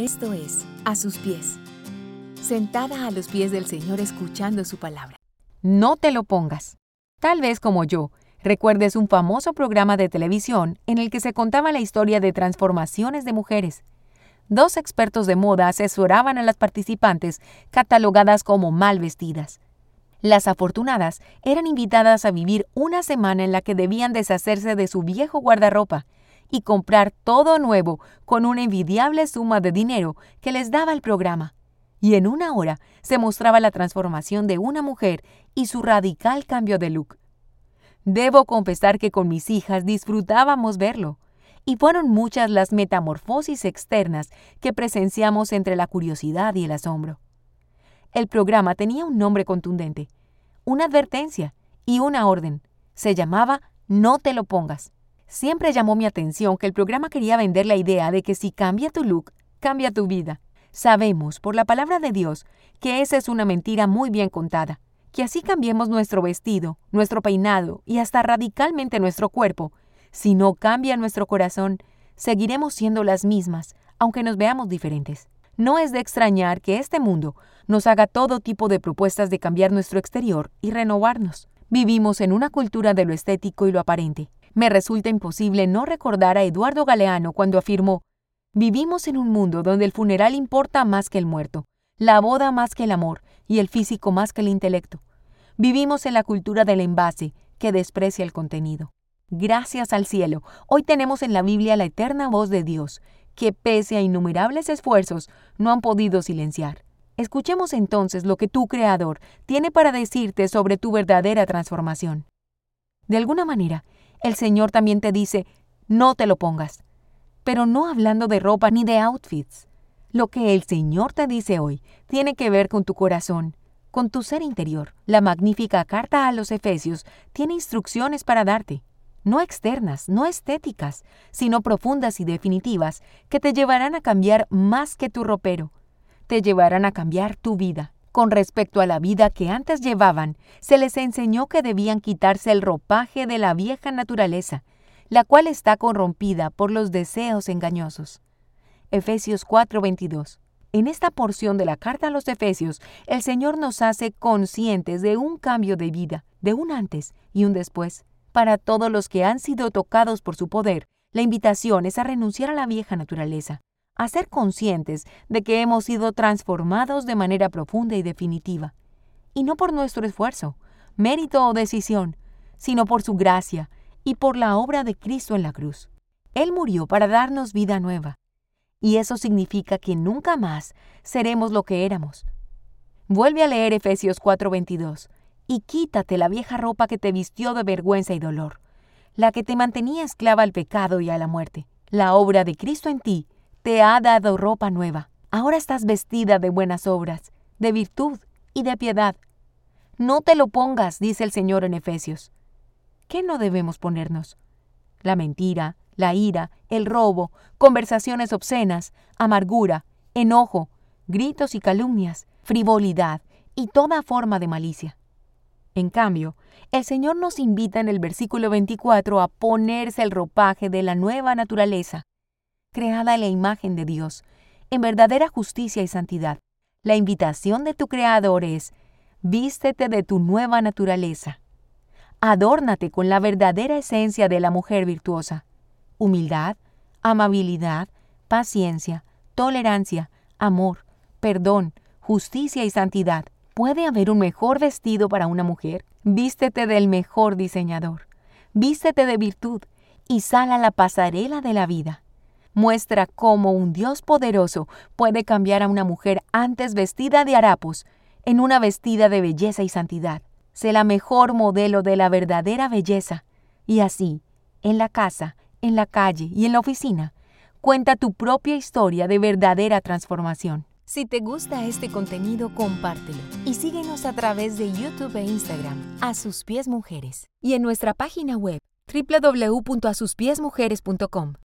Esto es A sus pies. Sentada a los pies del Señor escuchando su palabra. No te lo pongas. Tal vez como yo, recuerdes un famoso programa de televisión en el que se contaba la historia de transformaciones de mujeres. Dos expertos de moda asesoraban a las participantes catalogadas como mal vestidas. Las afortunadas eran invitadas a vivir una semana en la que debían deshacerse de su viejo guardarropa y comprar todo nuevo con una envidiable suma de dinero que les daba el programa. Y en una hora se mostraba la transformación de una mujer y su radical cambio de look. Debo confesar que con mis hijas disfrutábamos verlo, y fueron muchas las metamorfosis externas que presenciamos entre la curiosidad y el asombro. El programa tenía un nombre contundente, una advertencia y una orden. Se llamaba No te lo pongas. Siempre llamó mi atención que el programa quería vender la idea de que si cambia tu look, cambia tu vida. Sabemos, por la palabra de Dios, que esa es una mentira muy bien contada. Que así cambiemos nuestro vestido, nuestro peinado y hasta radicalmente nuestro cuerpo. Si no cambia nuestro corazón, seguiremos siendo las mismas, aunque nos veamos diferentes. No es de extrañar que este mundo nos haga todo tipo de propuestas de cambiar nuestro exterior y renovarnos. Vivimos en una cultura de lo estético y lo aparente. Me resulta imposible no recordar a Eduardo Galeano cuando afirmó, Vivimos en un mundo donde el funeral importa más que el muerto, la boda más que el amor y el físico más que el intelecto. Vivimos en la cultura del envase que desprecia el contenido. Gracias al cielo, hoy tenemos en la Biblia la eterna voz de Dios, que pese a innumerables esfuerzos no han podido silenciar. Escuchemos entonces lo que tu Creador tiene para decirte sobre tu verdadera transformación. De alguna manera, el Señor también te dice, no te lo pongas. Pero no hablando de ropa ni de outfits. Lo que el Señor te dice hoy tiene que ver con tu corazón, con tu ser interior. La magnífica carta a los Efesios tiene instrucciones para darte, no externas, no estéticas, sino profundas y definitivas, que te llevarán a cambiar más que tu ropero, te llevarán a cambiar tu vida. Con respecto a la vida que antes llevaban, se les enseñó que debían quitarse el ropaje de la vieja naturaleza, la cual está corrompida por los deseos engañosos. Efesios 4:22. En esta porción de la carta a los Efesios, el Señor nos hace conscientes de un cambio de vida, de un antes y un después. Para todos los que han sido tocados por su poder, la invitación es a renunciar a la vieja naturaleza, a ser conscientes de que hemos sido transformados de manera profunda y definitiva, y no por nuestro esfuerzo, mérito o decisión, sino por su gracia y por la obra de Cristo en la cruz. Él murió para darnos vida nueva, y eso significa que nunca más seremos lo que éramos. Vuelve a leer Efesios 4:22 y quítate la vieja ropa que te vistió de vergüenza y dolor, la que te mantenía esclava al pecado y a la muerte. La obra de Cristo en ti te ha dado ropa nueva. Ahora estás vestida de buenas obras, de virtud y de piedad. No te lo pongas, dice el Señor en Efesios. ¿Qué no debemos ponernos? La mentira, la ira, el robo, conversaciones obscenas, amargura, enojo, gritos y calumnias, frivolidad y toda forma de malicia. En cambio, el Señor nos invita en el versículo 24 a ponerse el ropaje de la nueva naturaleza, creada en la imagen de Dios, en verdadera justicia y santidad. La invitación de tu Creador es, vístete de tu nueva naturaleza. Adórnate con la verdadera esencia de la mujer virtuosa. Humildad, amabilidad, paciencia, tolerancia, amor, perdón, justicia y santidad. ¿Puede haber un mejor vestido para una mujer? Vístete del mejor diseñador. Vístete de virtud y sal a la pasarela de la vida muestra cómo un Dios poderoso puede cambiar a una mujer antes vestida de harapos en una vestida de belleza y santidad. Sé la mejor modelo de la verdadera belleza. Y así, en la casa, en la calle y en la oficina, cuenta tu propia historia de verdadera transformación. Si te gusta este contenido, compártelo y síguenos a través de YouTube e Instagram, A Sus Pies Mujeres, y en nuestra página web www.asuspiesmujeres.com.